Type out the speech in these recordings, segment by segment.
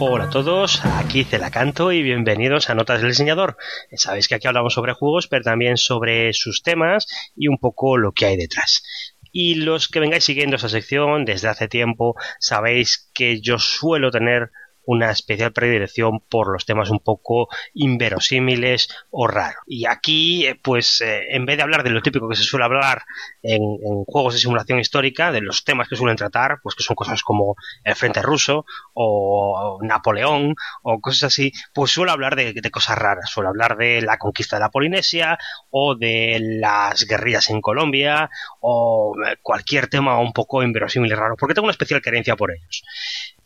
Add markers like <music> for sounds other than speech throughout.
Hola a todos, aquí Celacanto y bienvenidos a Notas del Diseñador. Sabéis que aquí hablamos sobre juegos, pero también sobre sus temas y un poco lo que hay detrás. Y los que vengáis siguiendo esta sección desde hace tiempo, sabéis que yo suelo tener una especial predilección por los temas un poco inverosímiles o raros. Y aquí, eh, pues, eh, en vez de hablar de lo típico que se suele hablar en, juegos de simulación histórica, de los temas que suelen tratar, pues que son cosas como el Frente Ruso o Napoleón o cosas así, pues suelo hablar de, cosas raras. Suelo hablar de la conquista de la Polinesia o de las guerrillas en Colombia o cualquier tema un poco inverosímil y raro, porque tengo una especial querencia por ellos.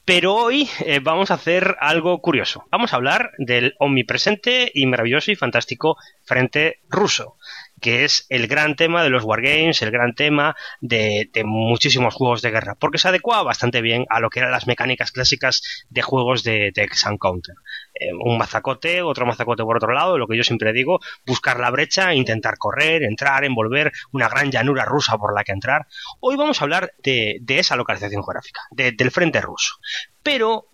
Pero hoy eh, vamos a hacer algo curioso. Vamos a hablar del omnipresente y maravilloso y fantástico Frente Ruso que es el gran tema de los wargames, el gran tema de, muchísimos juegos de guerra, porque se adecua bastante bien a lo que eran las mecánicas clásicas de juegos de, de Counter. Eh, un mazacote, otro mazacote por otro lado, lo que yo siempre digo, buscar la brecha, intentar correr, entrar, envolver una gran llanura rusa por la que entrar. Hoy vamos a hablar de, esa localización geográfica, del frente ruso. Pero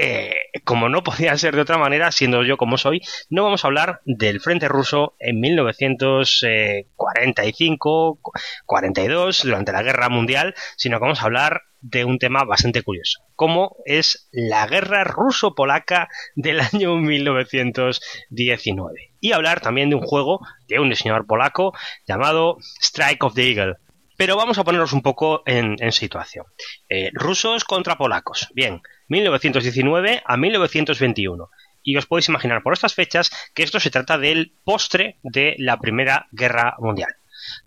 eh, como no podía ser de otra manera, siendo yo como soy, no vamos a hablar del frente ruso en 1945, 42, durante la guerra mundial, sino que vamos a hablar de un tema bastante curioso, como es la guerra ruso-polaca del año 1919. Y hablar también de un juego de un diseñador polaco llamado Strike of the Eagle. Pero vamos a ponernos un poco en, situación. Eh, rusos contra polacos. Bien, 1919 a 1921. Y os podéis imaginar por estas fechas que esto se trata del postre de la Primera Guerra Mundial.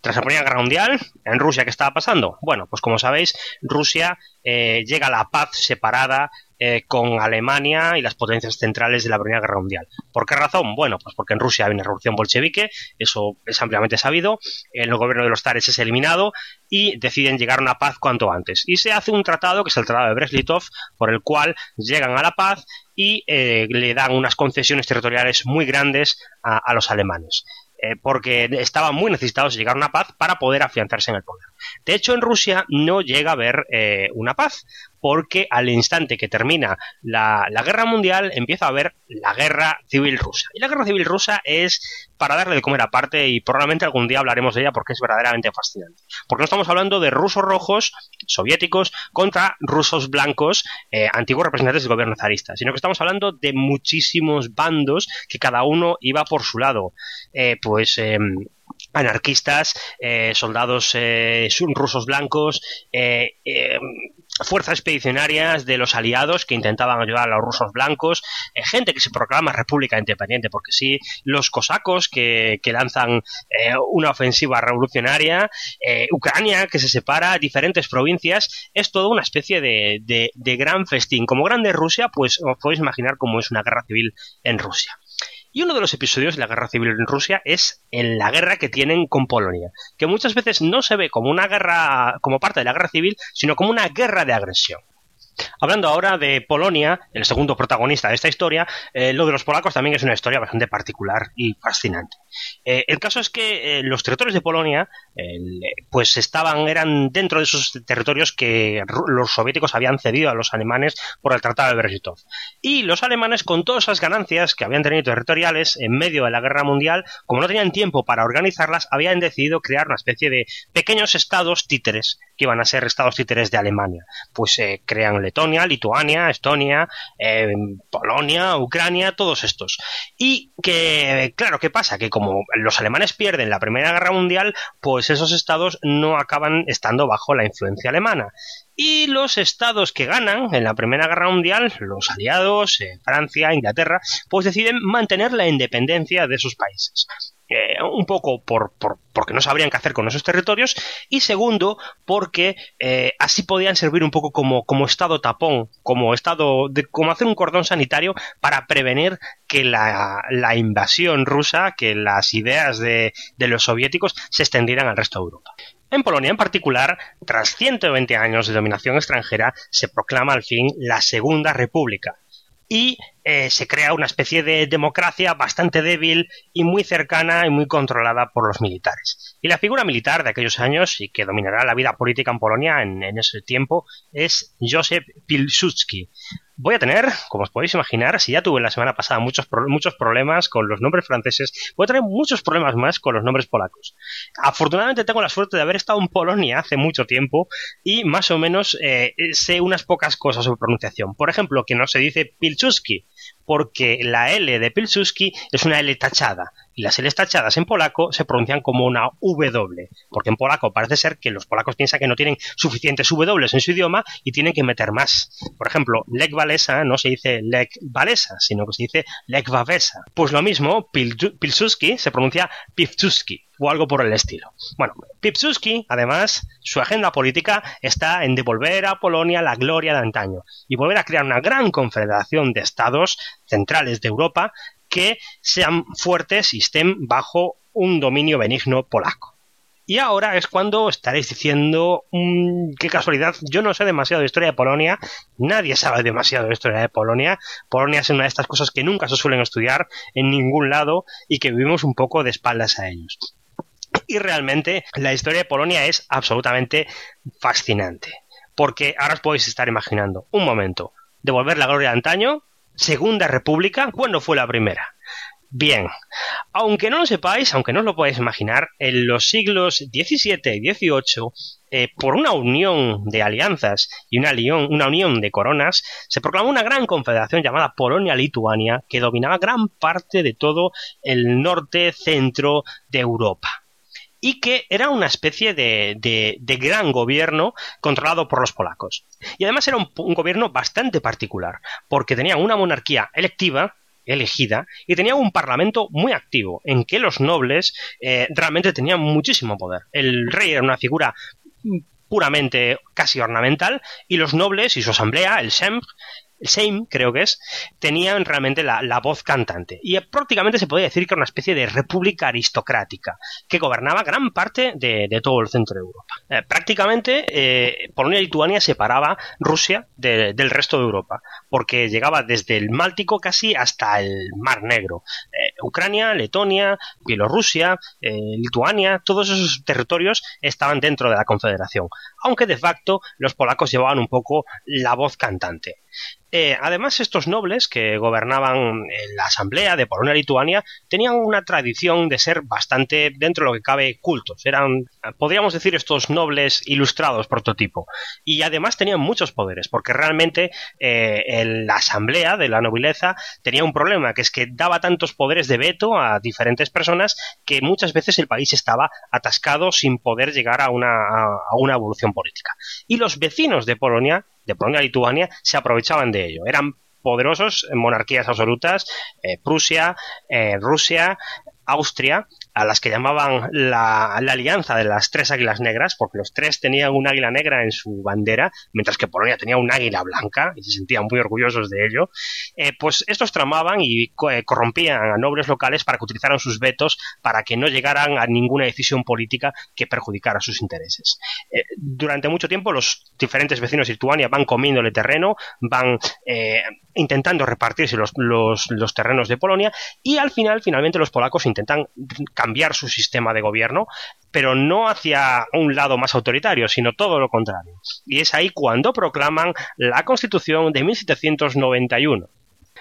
Tras la Primera Guerra Mundial, en Rusia, ¿qué estaba pasando? Bueno, pues como sabéis, Rusia eh, llega a la paz separada eh, con Alemania y las potencias centrales de la Primera Guerra Mundial. ¿Por qué razón? Bueno, pues porque en Rusia hay una revolución bolchevique, eso es ampliamente sabido, el gobierno de los zares es eliminado y deciden llegar a una paz cuanto antes. Y se hace un tratado, que es el Tratado de Brest-Litov, por el cual llegan a la paz y eh, le dan unas concesiones territoriales muy grandes a los alemanes. Eh, porque estaban muy necesitados de llegar a una paz para poder afianzarse en el poder. De hecho, en Rusia no llega a haber eh, una paz, porque al instante que termina la, guerra mundial empieza a haber la guerra civil rusa. Y la guerra civil rusa es para darle de comer aparte y probablemente algún día hablaremos de ella porque es verdaderamente fascinante. Porque no estamos hablando de rusos rojos soviéticos contra rusos blancos eh, antiguos representantes del gobierno zarista, sino que estamos hablando de muchísimos bandos que cada uno iba por su lado. Eh, pues em, anarquistas, eh, soldados rusos blancos, eh, fuerzas expedicionarias de los aliados que intentaban ayudar a los rusos blancos, gente que se proclama república independiente, porque sí, los cosacos que, lanzan una ofensiva revolucionaria, Ucrania que se separa, diferentes provincias, es toda una especie de, de gran festín. Como grande Rusia, pues os podéis imaginar cómo es una guerra civil en Rusia. Y uno de los episodios de la guerra civil en Rusia es en la guerra que tienen con Polonia, que muchas veces no se ve como una guerra, como parte de la guerra civil, sino como una guerra de agresión. Hablando ahora de Polonia, el segundo protagonista de esta historia, eh, lo de los polacos también es una historia bastante particular y fascinante. Eh, el caso es que eh, los territorios de Polonia, pues estaban, eran dentro de esos territorios que los soviéticos habían cedido a los alemanes por el Tratado de brest Y los alemanes, con todas esas ganancias que habían tenido territoriales en medio de la guerra mundial, como no tenían tiempo para organizarlas, habían decidido crear una especie de pequeños estados títeres que iban a ser estados títeres de Alemania. Pues se crean Letonia, Lituania, Estonia, eh, Polonia, Ucrania, todos estos. Y que, claro, ¿qué pasa? Que como los alemanes pierden la Primera Guerra Mundial, pues esos estados no acaban estando bajo la influencia alemana. Y los estados que ganan en la Primera Guerra Mundial, los aliados, eh, Francia, Inglaterra, pues deciden mantener la independencia de esos países. Eh, un poco por, porque no sabrían qué hacer con esos territorios y segundo porque eh, así podían servir un poco como, como estado tapón, como estado de como hacer un cordón sanitario para prevenir que la, invasión rusa, que las ideas de, de los soviéticos se extendieran al resto de Europa. En Polonia en particular, tras 120 años de dominación extranjera, se proclama al fin la Segunda República, y eh, se crea una especie de democracia bastante débil y muy cercana y muy controlada por los militares. Y la figura militar de aquellos años y que dominará la vida política en Polonia en, ese tiempo es Josep Pilsudski. Voy a tener, como os podéis imaginar, si ya tuve la semana pasada muchos, muchos problemas con los nombres franceses, voy a tener muchos problemas más con los nombres polacos. Afortunadamente tengo la suerte de haber estado en Polonia hace mucho tiempo y más o menos eh, sé unas pocas cosas sobre pronunciación. Por ejemplo, que no se dice Pilchuski, porque la L de Pilchuski es una L tachada y las L tachadas en polaco se pronuncian como una W, porque en polaco parece ser que los polacos piensan que no tienen suficientes W en su idioma y tienen que meter más. Por ejemplo, Lech Walesa no se dice Lech Walesa, sino que se dice Lech Wałęsa. Pues lo mismo, Pilchuski se pronuncia Pivchuski o algo por el estilo. Bueno, Pipsuski, además, su agenda política está en devolver a Polonia la gloria de antaño y volver a crear una gran confederación de estados centrales de Europa que sean fuertes y estén bajo un dominio benigno polaco. Y ahora es cuando estaréis diciendo, mm, qué casualidad, yo no sé demasiado de historia de Polonia, nadie sabe demasiado de historia de Polonia. Polonia es una de estas cosas que nunca se suelen estudiar en ningún lado y que vivimos un poco de espaldas a ellos. Y realmente la historia de Polonia es absolutamente fascinante. Porque ahora os podéis estar imaginando, un momento, devolver la gloria de antaño, Segunda República, ¿cuándo fue la primera? Bien, aunque no lo sepáis, aunque no os lo podáis imaginar, en los siglos XVII y XVIII, eh, por una unión de alianzas y una, una unión de coronas, se proclamó una gran confederación llamada Polonia-Lituania que dominaba gran parte de todo el norte centro de Europa y que era una especie de, de, gran gobierno controlado por los polacos. Y además era un, gobierno bastante particular, porque tenía una monarquía electiva, elegida y tenía un parlamento muy activo, en que los nobles eh, realmente tenían muchísimo poder. El rey era una figura puramente casi ornamental y los nobles y su asamblea, el Sem, Same, creo que es, tenían realmente la, voz cantante. Y prácticamente se podía decir que era una especie de república aristocrática que gobernaba gran parte de, todo el centro de Europa. Eh, prácticamente eh, Polonia y Lituania separaba Rusia del resto de Europa, porque llegaba desde el Máltico casi hasta el Mar Negro. Eh, Ucrania, Letonia, Bielorrusia, Lituania, todos esos territorios estaban dentro de la Confederación, aunque de facto los polacos llevaban un poco la voz cantante. Eh, además, estos nobles que gobernaban la asamblea de Polonia-Lituania tenían una tradición de ser bastante, dentro de lo que cabe, cultos. Eran, podríamos decir, estos nobles ilustrados prototipo. Y además tenían muchos poderes, porque realmente eh, la asamblea de la nobileza tenía un problema, que es que daba tantos poderes de veto a diferentes personas que muchas veces el país estaba atascado sin poder llegar a una evolución política. Y los vecinos de Polonia de Polonia y Lituania se aprovechaban de ello. Eran poderosos monarquías absolutas, eh, Prusia, eh, Rusia, Austria, a las que llamaban la, alianza de las tres águilas negras, porque los tres tenían un águila negra en su bandera, mientras que Polonia tenía un águila blanca y se sentían muy orgullosos de ello, eh, pues estos tramaban y eh, corrompían a nobles locales para que utilizaran sus vetos para que no llegaran a ninguna decisión política que perjudicara sus intereses. Eh, durante mucho tiempo los diferentes vecinos de Lituania van comiéndole terreno, van intentando repartirse los, los, los terrenos de Polonia y al final, finalmente, los polacos intentan cambiar su sistema de gobierno, pero no hacia un lado más autoritario, sino todo lo contrario. Y es ahí cuando proclaman la Constitución de 1791.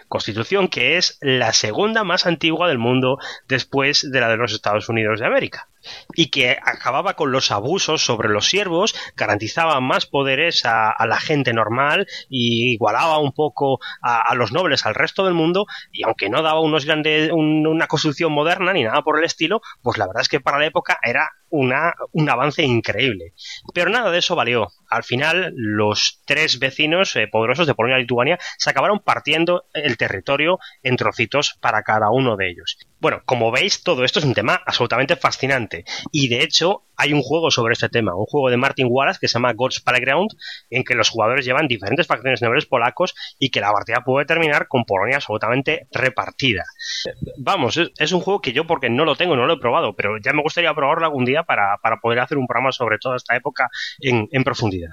Constitución que es la segunda más antigua del mundo después de la de los Estados Unidos de América y que acababa con los abusos sobre los siervos, garantizaba más poderes a, la gente normal y igualaba un poco a, los nobles al resto del mundo y aunque no daba unos grandes, una construcción moderna ni nada por el estilo, pues la verdad es que para la época era una, un avance increíble. Pero nada de eso valió. Al final, los tres vecinos eh, poderosos de Polonia y Lituania se acabaron partiendo el territorio en trocitos para cada uno de ellos. Bueno, como veis, todo esto es un tema absolutamente fascinante. Y de hecho, hay un juego sobre este tema, un juego de Martin Wallace que se llama God's Playground, en que los jugadores llevan diferentes facciones nobles polacos y que la partida puede terminar con Polonia absolutamente repartida. Vamos, es, un juego que yo, porque no lo tengo, no lo he probado, pero ya me gustaría probarlo algún día para, poder hacer un programa sobre toda esta época en, profundidad.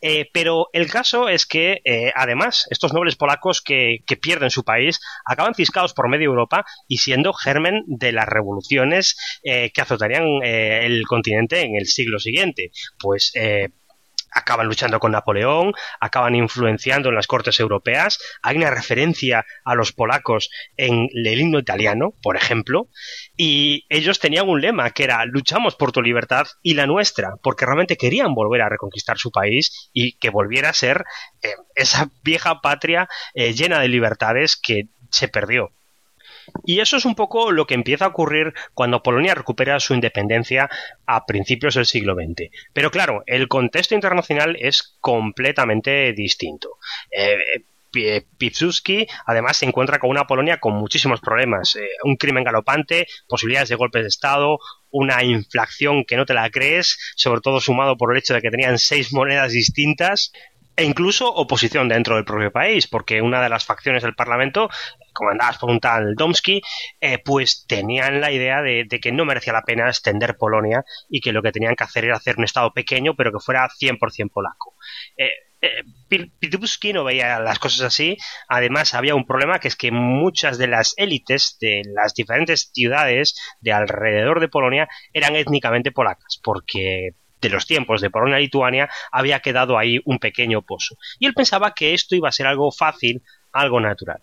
Eh, pero el caso es que, eh, además, estos nobles polacos que, que pierden su país acaban ciscados por medio Europa y siendo germen de las revoluciones eh, que azotarían eh, el continente en el siglo siguiente. Pues eh, acaban luchando con Napoleón, acaban influenciando en las cortes europeas. Hay una referencia a los polacos en el himno italiano, por ejemplo, y ellos tenían un lema que era luchamos por tu libertad y la nuestra, porque realmente querían volver a reconquistar su país y que volviera a ser esa vieja patria llena de libertades que se perdió. Y eso es un poco lo que empieza a ocurrir cuando Polonia recupera su independencia a principios del siglo XX. Pero claro, el contexto internacional es completamente distinto. Eh, Piłsudski además se encuentra con una Polonia con muchísimos problemas, eh, un crimen galopante, posibilidades de golpes de Estado, una inflación que no te la crees, sobre todo sumado por el hecho de que tenían seis monedas distintas, e incluso oposición dentro del propio país, porque una de las facciones del Parlamento, comandadas por un Domsky, eh, pues tenían la idea de, que no merecía la pena extender Polonia y que lo que tenían que hacer era hacer un Estado pequeño, pero que fuera 100% polaco. Eh, eh no veía las cosas así. Además, había un problema que es que muchas de las élites de las diferentes ciudades de alrededor de Polonia eran étnicamente polacas, porque de los tiempos de Polonia-Lituania había quedado ahí un pequeño pozo. Y él pensaba que esto iba a ser algo fácil, algo natural.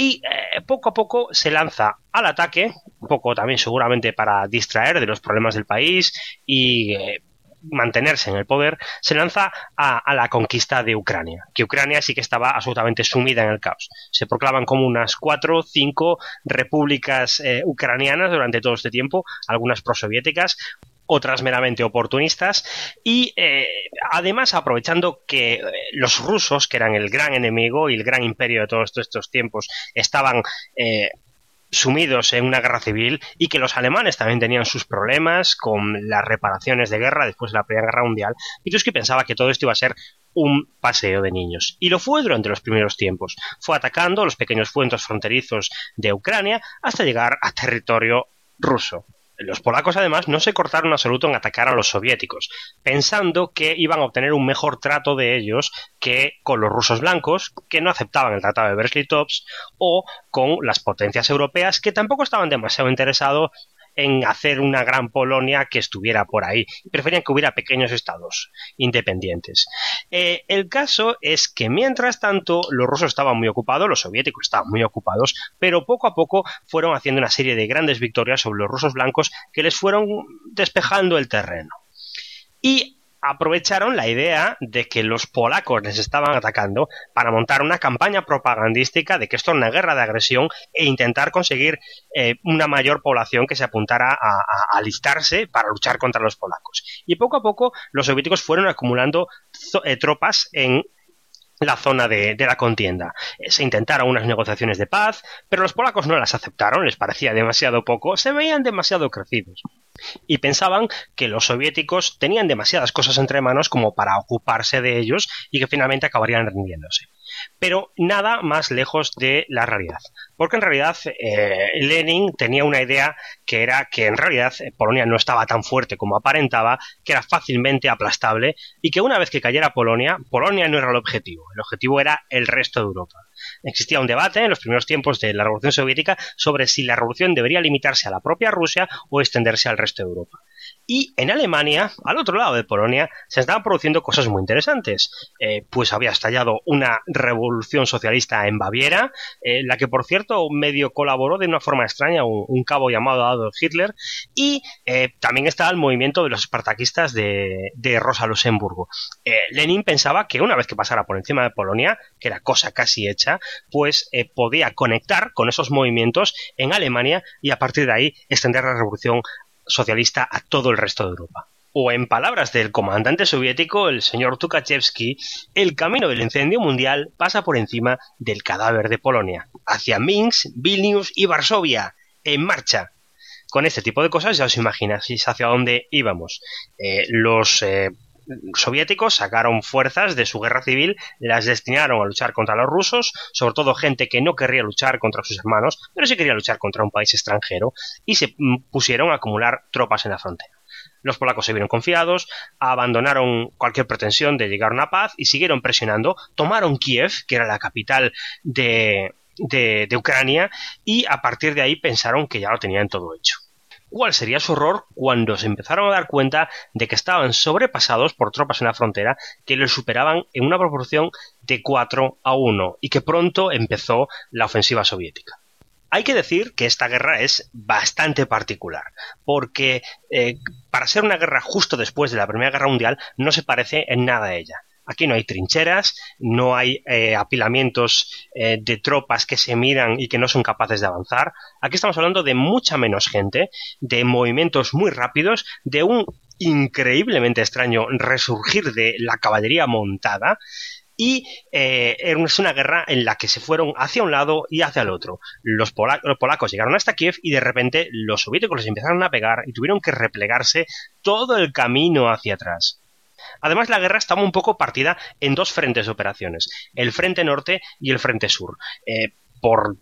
Y eh, poco a poco se lanza al ataque, un poco también seguramente para distraer de los problemas del país y eh, mantenerse en el poder, se lanza a, la conquista de Ucrania, que Ucrania sí que estaba absolutamente sumida en el caos. Se proclaman como unas cuatro o cinco repúblicas eh, ucranianas durante todo este tiempo, algunas prosoviéticas, otras meramente oportunistas y eh, además aprovechando que eh, los rusos, que eran el gran enemigo y el gran imperio de todos estos tiempos, estaban eh, sumidos en una guerra civil y que los alemanes también tenían sus problemas con las reparaciones de guerra después de la Primera Guerra Mundial, que pensaba que todo esto iba a ser un paseo de niños. Y lo fue durante los primeros tiempos. Fue atacando los pequeños puentes fronterizos de Ucrania hasta llegar a territorio ruso. Los polacos además no se cortaron absoluto en atacar a los soviéticos, pensando que iban a obtener un mejor trato de ellos que con los rusos blancos, que no aceptaban el Tratado de Brest-Litovsk, o con las potencias europeas, que tampoco estaban demasiado interesados en hacer una gran Polonia que estuviera por ahí. Preferían que hubiera pequeños estados independientes. Eh, el caso es que mientras tanto los rusos estaban muy ocupados, los soviéticos estaban muy ocupados, pero poco a poco fueron haciendo una serie de grandes victorias sobre los rusos blancos que les fueron despejando el terreno. Y aprovecharon la idea de que los polacos les estaban atacando para montar una campaña propagandística de que esto era una guerra de agresión e intentar conseguir eh, una mayor población que se apuntara a, alistarse para luchar contra los polacos. Y poco a poco los soviéticos fueron acumulando eh, tropas en la zona de, la contienda. Eh, se intentaron unas negociaciones de paz, pero los polacos no las aceptaron, les parecía demasiado poco, se veían demasiado crecidos y pensaban que los soviéticos tenían demasiadas cosas entre manos como para ocuparse de ellos y que finalmente acabarían rindiéndose. Pero nada más lejos de la realidad. Porque en realidad eh, Lenin tenía una idea que era que en realidad eh, Polonia no estaba tan fuerte como aparentaba, que era fácilmente aplastable y que una vez que cayera Polonia, Polonia no era el objetivo, el objetivo era el resto de Europa. Existía un debate en los primeros tiempos de la Revolución Soviética sobre si la revolución debería limitarse a la propia Rusia o extenderse al resto de Europa. Y en Alemania, al otro lado de Polonia, se estaban produciendo cosas muy interesantes. Eh, pues había estallado una revolución socialista en Baviera, en la que por cierto medio colaboró de una forma extraña un, cabo llamado Adolf Hitler, y eh, también estaba el movimiento de los espartaquistas de, Rosa Luxemburgo. Eh, Lenin pensaba que una vez que pasara por encima de Polonia, que era cosa casi hecha, pues podía conectar con esos movimientos en Alemania y a partir de ahí extender la revolución socialista a todo el resto de Europa. O en palabras del comandante soviético, el señor Tukhachevsky, el camino del incendio mundial pasa por encima del cadáver de Polonia, hacia Minsk, Vilnius y Varsovia, en marcha. Con este tipo de cosas ya os imagináis hacia dónde íbamos. Eh, los eh, soviéticos sacaron fuerzas de su guerra civil, las destinaron a luchar contra los rusos, sobre todo gente que no querría luchar contra sus hermanos, pero sí quería luchar contra un país extranjero, y se mm, pusieron a acumular tropas en la frontera. Los polacos se vieron confiados, abandonaron cualquier pretensión de llegar a una paz y siguieron presionando, tomaron Kiev, que era la capital de, de Ucrania, y a partir de ahí pensaron que ya lo tenían todo hecho. Cuál sería su horror cuando se empezaron a dar cuenta de que estaban sobrepasados por tropas en la frontera que les superaban en una proporción de 4 a 1 y que pronto empezó la ofensiva soviética. Hay que decir que esta guerra es bastante particular, porque eh, para ser una guerra justo después de la Primera Guerra Mundial no se parece en nada a ella. Aquí no hay trincheras, no hay eh, apilamientos eh, de tropas que se miran y que no son capaces de avanzar. Aquí estamos hablando de mucha menos gente, de movimientos muy rápidos, de un increíblemente extraño resurgir de la caballería montada y eh, es una guerra en la que se fueron hacia un lado y hacia el otro. Los, los, polacos llegaron hasta Kiev y de repente los soviéticos les empezaron a pegar y tuvieron que replegarse todo el camino hacia atrás. Además, la guerra estaba un poco partida en dos frentes de operaciones, el frente norte y el frente sur. Eh, por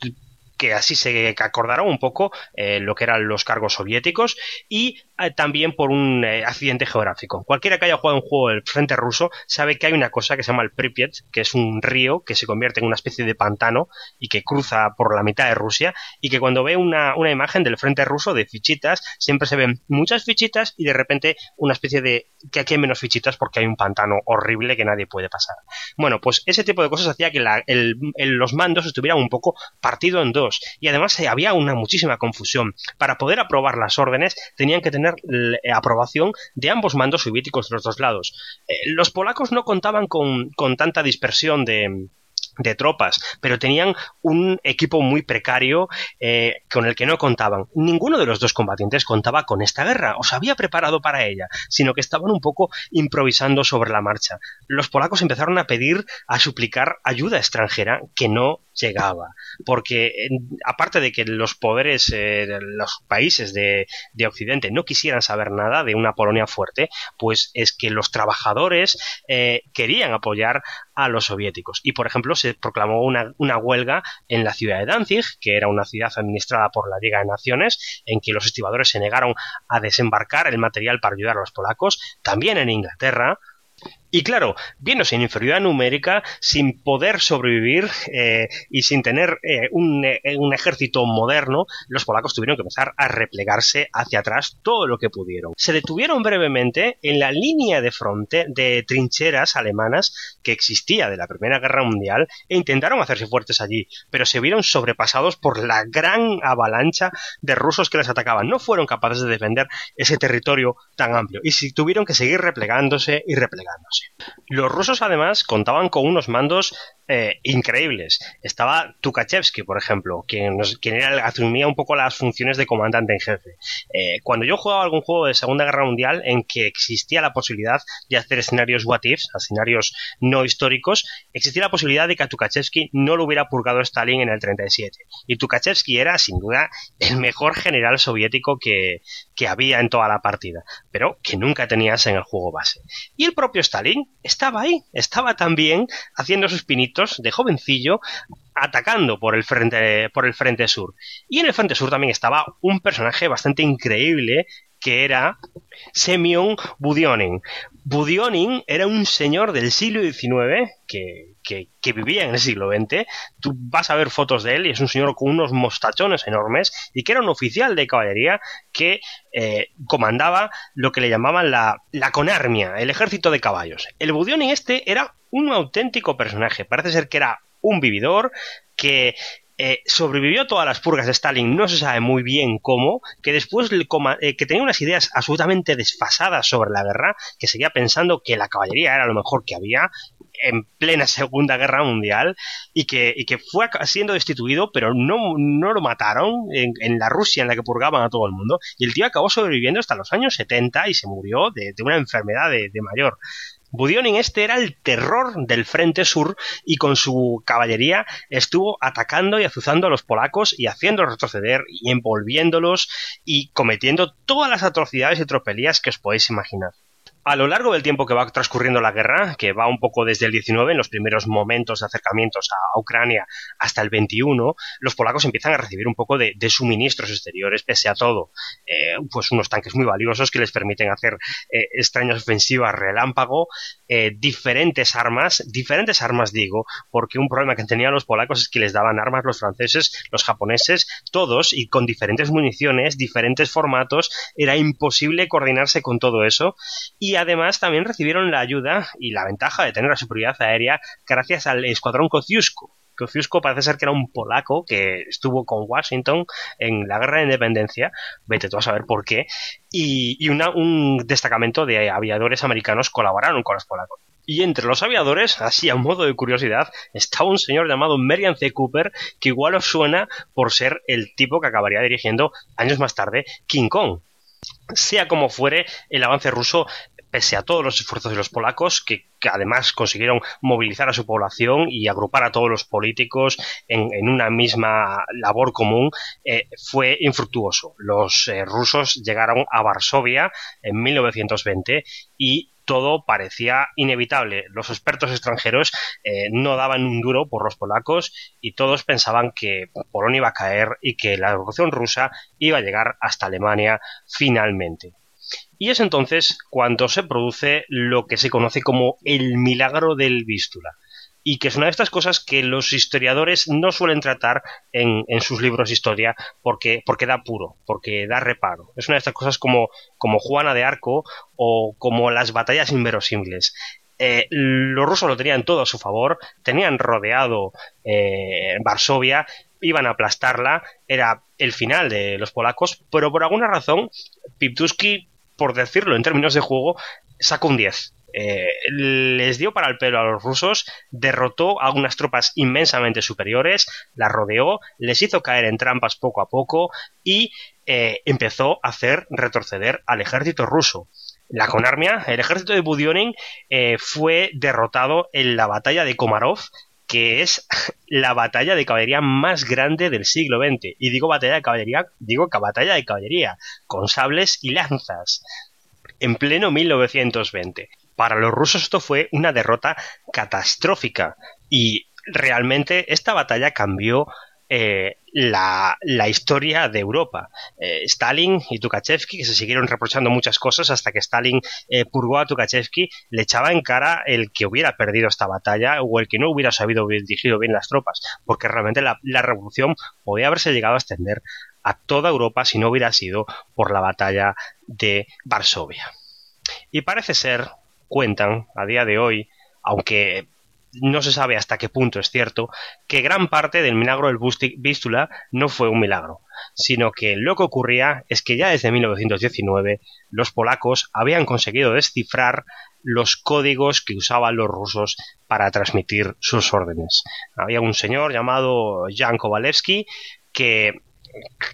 que así se acordaron un poco eh, lo que eran los cargos soviéticos y también por un eh, accidente geográfico. Cualquiera que haya jugado un juego del frente ruso sabe que hay una cosa que se llama el Pripyat, que es un río que se convierte en una especie de pantano y que cruza por la mitad de Rusia y que cuando ve una, imagen del frente ruso de fichitas, siempre se ven muchas fichitas y de repente una especie de que aquí hay menos fichitas porque hay un pantano horrible que nadie puede pasar. Bueno, pues ese tipo de cosas hacía que los mandos estuvieran un poco partido en dos y además eh, había una muchísima confusión. Para poder aprobar las órdenes tenían que tener eh, aprobación de ambos mandos soviéticos de los dos lados. Eh, los polacos no contaban con, con tanta dispersión de, de tropas, pero tenían un equipo muy precario eh, con el que no contaban. Ninguno de los dos combatientes contaba con esta guerra, o se había preparado para ella, sino que estaban un poco improvisando sobre la marcha. Los polacos empezaron a pedir, a suplicar ayuda extranjera que no llegaba, porque aparte de que los poderes, eh, los países de, Occidente no quisieran saber nada de una Polonia fuerte, pues es que los trabajadores eh, querían apoyar a los soviéticos. Y por ejemplo, se proclamó una, una, huelga en la ciudad de Danzig, que era una ciudad administrada por la Liga de Naciones, en que los estibadores se negaron a desembarcar el material para ayudar a los polacos. También en Inglaterra, y claro, viéndose en inferioridad numérica, sin poder sobrevivir eh, y sin tener eh, un, eh, un, ejército moderno, los polacos tuvieron que empezar a replegarse hacia atrás todo lo que pudieron. Se detuvieron brevemente en la línea de fronte de trincheras alemanas que existía de la Primera Guerra Mundial e intentaron hacerse fuertes allí, pero se vieron sobrepasados por la gran avalancha de rusos que les atacaban. No fueron capaces de defender ese territorio tan amplio y tuvieron que seguir replegándose y replegándose. Los rusos además contaban con unos mandos eh, increíbles. Estaba Tukachevsky, por ejemplo, quien, quien era, asumía un poco las funciones de comandante en jefe. Eh, cuando yo jugaba algún juego de Segunda Guerra Mundial en que existía la posibilidad de hacer escenarios what ifs, escenarios no históricos, existía la posibilidad de que a Tukachevsky no lo hubiera purgado Stalin en el 37. Y Tukachevsky era, sin duda, el mejor general soviético que, que había en toda la partida, pero que nunca tenías en el juego base. Y el propio Stalin estaba ahí, estaba también haciendo sus pinitos de jovencillo atacando por el frente por el frente sur. Y en el frente sur también estaba un personaje bastante increíble que era Semyon Budionin. Budionin era un señor del siglo XIX que, vivía en el siglo XX. Tú vas a ver fotos de él y es un señor con unos mostachones enormes y que era un oficial de caballería que eh, comandaba lo que le llamaban la, la conarmia, el ejército de caballos. El Budionin este era un auténtico personaje. Parece ser que era un vividor que eh, sobrevivió todas las purgas de Stalin, no se sabe muy bien cómo, que después eh, que tenía unas ideas absolutamente desfasadas sobre la guerra, que seguía pensando que la caballería era lo mejor que había en plena <laughs> Segunda Guerra Mundial y que, que fue siendo destituido, pero no, no lo mataron en, la Rusia en la que purgaban a todo el mundo. Y el tío acabó sobreviviendo hasta los años 70 y se murió de, una enfermedad de mayor. Budionin este era el terror del frente sur y con su caballería estuvo atacando y azuzando a los polacos y haciéndolos retroceder y envolviéndolos y cometiendo todas las atrocidades y tropelías que os podéis imaginar. A lo largo del tiempo que va transcurriendo la guerra, que va un poco desde el 19, en los primeros momentos de acercamientos a Ucrania, hasta el 21, los polacos empiezan a recibir un poco de, suministros exteriores, pese a todo. Eh, pues unos tanques muy valiosos que les permiten hacer eh, extrañas ofensivas relámpago, eh, diferentes armas, diferentes armas digo, porque un problema que tenían los polacos es que les daban armas los franceses, los japoneses, todos, y con diferentes municiones, diferentes formatos, era imposible coordinarse con todo eso. Y además también recibieron la ayuda y la ventaja de tener la superioridad aérea gracias al escuadrón Kosciuszko. Kosciuszko parece ser que era un polaco que estuvo con Washington en la guerra de independencia, vete tú a saber por qué, y, un destacamento de aviadores americanos colaboraron con los polacos. Y entre los aviadores, así a modo de curiosidad, estaba un señor llamado Merian C. Cooper, que igual os suena por ser el tipo que acabaría dirigiendo años más tarde King Kong. Sea como fuere, el avance ruso pese a todos los esfuerzos de los polacos, que, además consiguieron movilizar a su población y agrupar a todos los políticos en, una misma labor común, eh, fue infructuoso. Los eh, rusos llegaron a Varsovia en 1920 y todo parecía inevitable. Los expertos extranjeros eh, no daban un duro por los polacos y todos pensaban que Polonia iba a caer y que la revolución rusa iba a llegar hasta Alemania finalmente. Y es entonces cuando se produce lo que se conoce como el milagro del Vístula. Y que es una de estas cosas que los historiadores no suelen tratar en, sus libros de historia porque, porque da puro, porque da reparo. Es una de estas cosas como, como Juana de Arco o como las batallas inverosímiles. Eh, los rusos lo tenían todo a su favor, tenían rodeado eh, Varsovia, iban a aplastarla, era el final de los polacos, pero por alguna razón Piptuski por decirlo en términos de juego, sacó un 10. Eh, les dio para el pelo a los rusos, derrotó a unas tropas inmensamente superiores, las rodeó, les hizo caer en trampas poco a poco y eh, empezó a hacer retroceder al ejército ruso. La Konarmia, el ejército de Budionin, eh, fue derrotado en la batalla de Komarov que es la batalla de caballería más grande del siglo XX. Y digo batalla de caballería, digo que batalla de caballería, con sables y lanzas, en pleno 1920. Para los rusos esto fue una derrota catastrófica y realmente esta batalla cambió eh, la, historia de Europa. Eh, Stalin y Tukhachevsky, que se siguieron reprochando muchas cosas hasta que Stalin eh, purgó a Tukhachevsky, le echaba en cara el que hubiera perdido esta batalla o el que no hubiera sabido dirigir bien las tropas, porque realmente la, la revolución podía haberse llegado a extender a toda Europa si no hubiera sido por la batalla de Varsovia. Y parece ser, cuentan a día de hoy, aunque no se sabe hasta qué punto es cierto, que gran parte del milagro del Vístula no fue un milagro, sino que lo que ocurría es que ya desde 1919 los polacos habían conseguido descifrar los códigos que usaban los rusos para transmitir sus órdenes. Había un señor llamado Jan Kowalewski que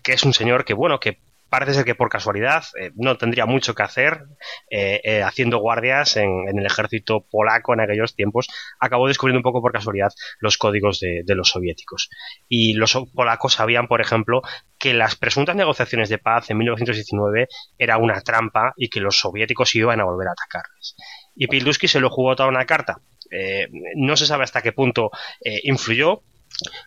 que es un señor que, bueno, que parece ser que por casualidad eh, no tendría mucho que hacer eh, eh, haciendo guardias en, el ejército polaco en aquellos tiempos, acabó descubriendo un poco por casualidad los códigos de, los soviéticos. Y los polacos sabían, por ejemplo, que las presuntas negociaciones de paz en 1919 era una trampa y que los soviéticos iban a volver a atacarles. Y Pilduski se lo jugó toda una carta. no se sabe hasta qué punto influyó,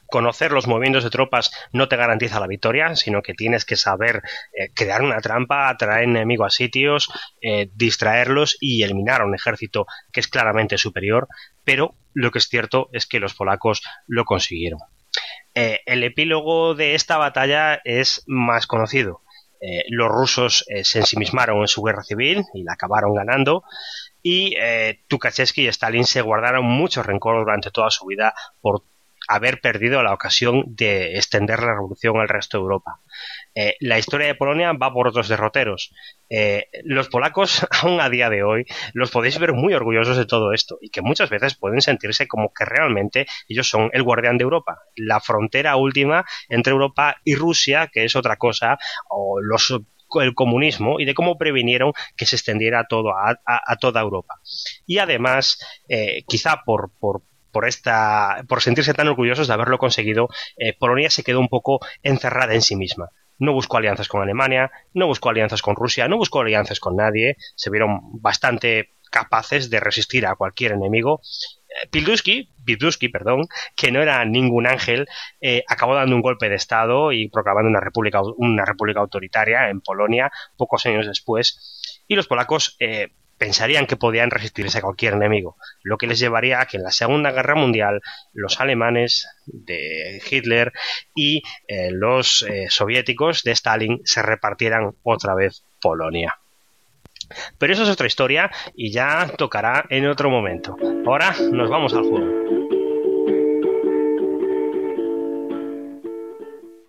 conocer los movimientos de tropas no te garantiza la victoria, sino que tienes que saber eh, crear una trampa, atraer enemigos a sitios, eh, distraerlos y eliminar a un ejército que es claramente superior, pero lo que es cierto es que los polacos lo consiguieron. Eh, el epílogo de esta batalla es más conocido. los rusos se ensimismaron en su guerra civil y la acabaron ganando y Tukhachevsky y Stalin se guardaron mucho rencor durante toda su vida por haber perdido la ocasión de extender la revolución al resto de Europa. Eh, la historia de Polonia va por otros derroteros. Eh, los polacos, <laughs> aún a día de hoy, los podéis ver muy orgullosos de todo esto y que muchas veces pueden sentirse como que realmente ellos son el guardián de Europa, la frontera última entre Europa y Rusia, que es otra cosa, o los el comunismo y de cómo previnieron que se extendiera todo a, toda Europa. Y además, eh, quizá por, por esta, por sentirse tan orgullosos de haberlo conseguido, eh, Polonia se quedó un poco encerrada en sí misma. No buscó alianzas con Alemania, no buscó alianzas con Rusia, no buscó alianzas con nadie. Se vieron bastante capaces de resistir a cualquier enemigo. Eh, Pilduski, perdón, que no era ningún ángel, eh, acabó dando un golpe de Estado y proclamando una república, una república autoritaria en Polonia pocos años después. Y los polacos eh, pensarían que podían resistirse a cualquier enemigo, lo que les llevaría a que en la Segunda Guerra Mundial los alemanes de Hitler y los soviéticos de Stalin se repartieran otra vez Polonia. Pero eso es otra historia y ya tocará en otro momento. Ahora nos vamos al juego.